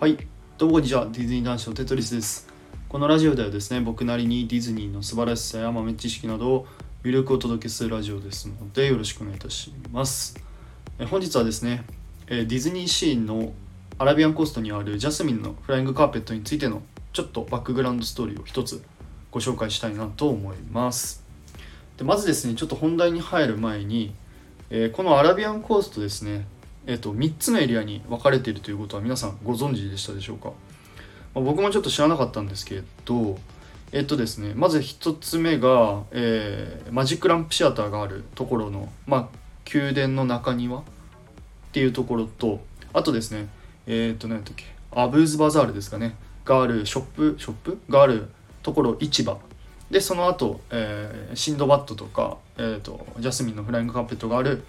はい、どうもこんにちは。ディズニー男子のテトリスです。このラジオではですね、僕なりにディズニーの素晴らしさや豆知識などを魅力をお届けするラジオですので、よろしくお願いいたします。え本日はですね、えディズニーシーンのアラビアンコーストにあるジャスミンのフライングカーペットについてのちょっとバックグラウンドストーリーを一つご紹介したいなと思います。でまずですね、ちょっと本題に入る前に、えーこのアラビアンコーストですね、えー、と3つのエリアに分かれているということは皆さんご存知でしたでしょうか、まあ僕もちょっと知らなかったんですけどえっ、とですねまず1つ目が、えーマジックランプシアターがあるところの、まあ、宮殿の中庭っていうところとあとですねえっ、と何だっけアブーズバザールですかねがあるショップショップ？があるところ市場。でその後、えーシンドバッドとか、えー、とジャスミンのフライングカーペットがある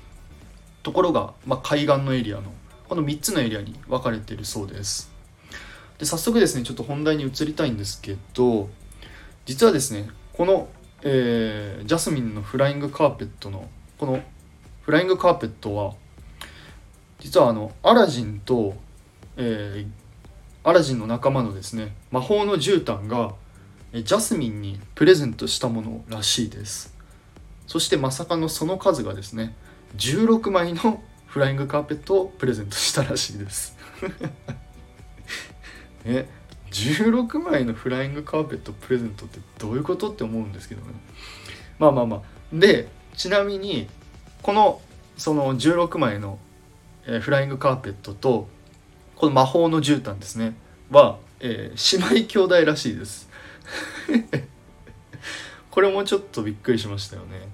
ところが、まあ、海岸のエリアのこの3つのエリアに分かれているそうです。で早速ですねちょっと本題に移りたいんですけど実はですねこの、えージャスミンのフライングカーペットのこのフライングカーペットは実はあのアラジンと、えーアラジンの仲間のですね魔法の絨毯がジャスミンにプレゼントしたものらしいです。そしてまさかのその数がですね16枚のフライングカーペットをプレゼントしたらしいです。え16枚のフライングカーペットプレゼントってどういうことって思うんですけどね。まあまあまあ。でちなみにこのその16枚の、フライングカーペットとこの魔法の絨毯ですね。は、えー姉妹兄弟らしいです。これもちょっとびっくりしましたよね。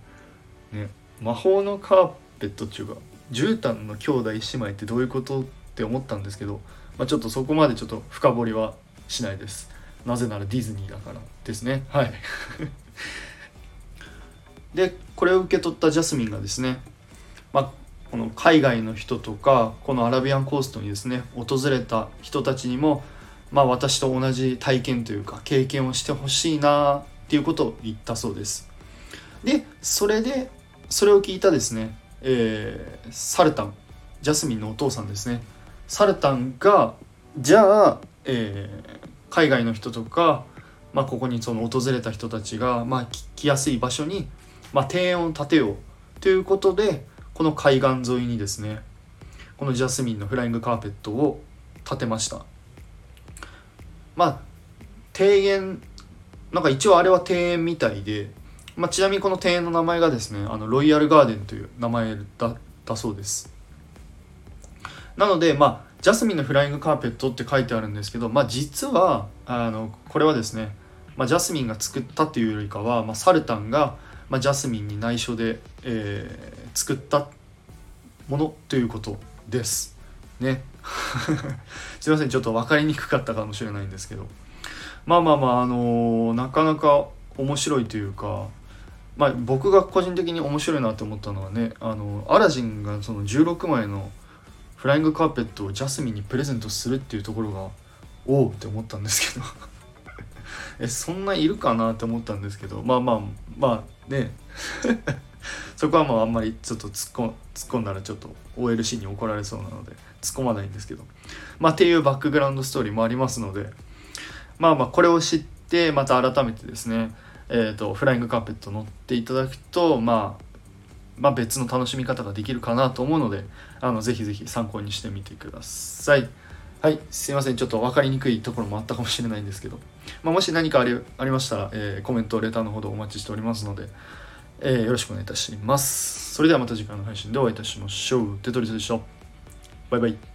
ね魔法のカーペットっていうか絨毯の兄弟姉妹ってどういうことって思ったんですけど、まあ、ちょっとそこまでちょっと深掘りはしないです。なぜならディズニーだからですね。はい。でこれを受け取ったジャスミンがですね、まあ、この海外の人とかこのアラビアンコーストにですね訪れた人たちにも、まあ、私と同じ体験というか経験をしてほしいなっていうことを言ったそうです。でそれでそれを聞いたですね、えーサルタンジャスミンのお父さんですね。サルタンがじゃあ、えー海外の人とか、まあ、ここにその訪れた人たちが、まあ、来やすい場所に、まあ、庭園を建てようということでこの海岸沿いにですねこのジャスミンのフライングカーペットを建てました。まあ庭園なんか一応あれは庭園みたいで、まあ、ちなみにこの庭園の名前がですねあのロイヤルガーデンという名前だだそうです。なのでまあジャスミンのフライングカーペットって書いてあるんですけどまあ実はあのこれはですね、まあ、ジャスミンが作ったというよりかは、まあ、サルタンが、まあ、ジャスミンに内緒で、えー作ったものということですね。すいませんちょっと分かりにくかったかもしれないんですけど。まあまあまああのーなかなか面白いというかまあ僕が個人的に面白いなって思ったのはねあのアラジンがその16枚のフライングカーペットをジャスミンにプレゼントするっていうところがおおって思ったんですけど。えそんないるかなって思ったんですけどまあまあまあね。そこはまああんまりちょっと突っ込突っ込んだらちょっと OLC に怒られそうなので突っ込まないんですけど。まあっていうバックグラウンドストーリーもありますのでまあまあこれを知ってまた改めてですねえー、とフライングカーペット乗っていただくと、まあ、まあ別の楽しみ方ができるかなと思うのであのぜひぜひ参考にしてみてください。はい、すいません。ちょっと分かりにくいところもあったかもしれないんですけど、まあ、もし何かありありましたら、えーコメント、レターのほどお待ちしておりますので、えーよろしくお願いいたします。それではまた次回の配信でお会いいたしましょう。テトリスでした。バイバイ。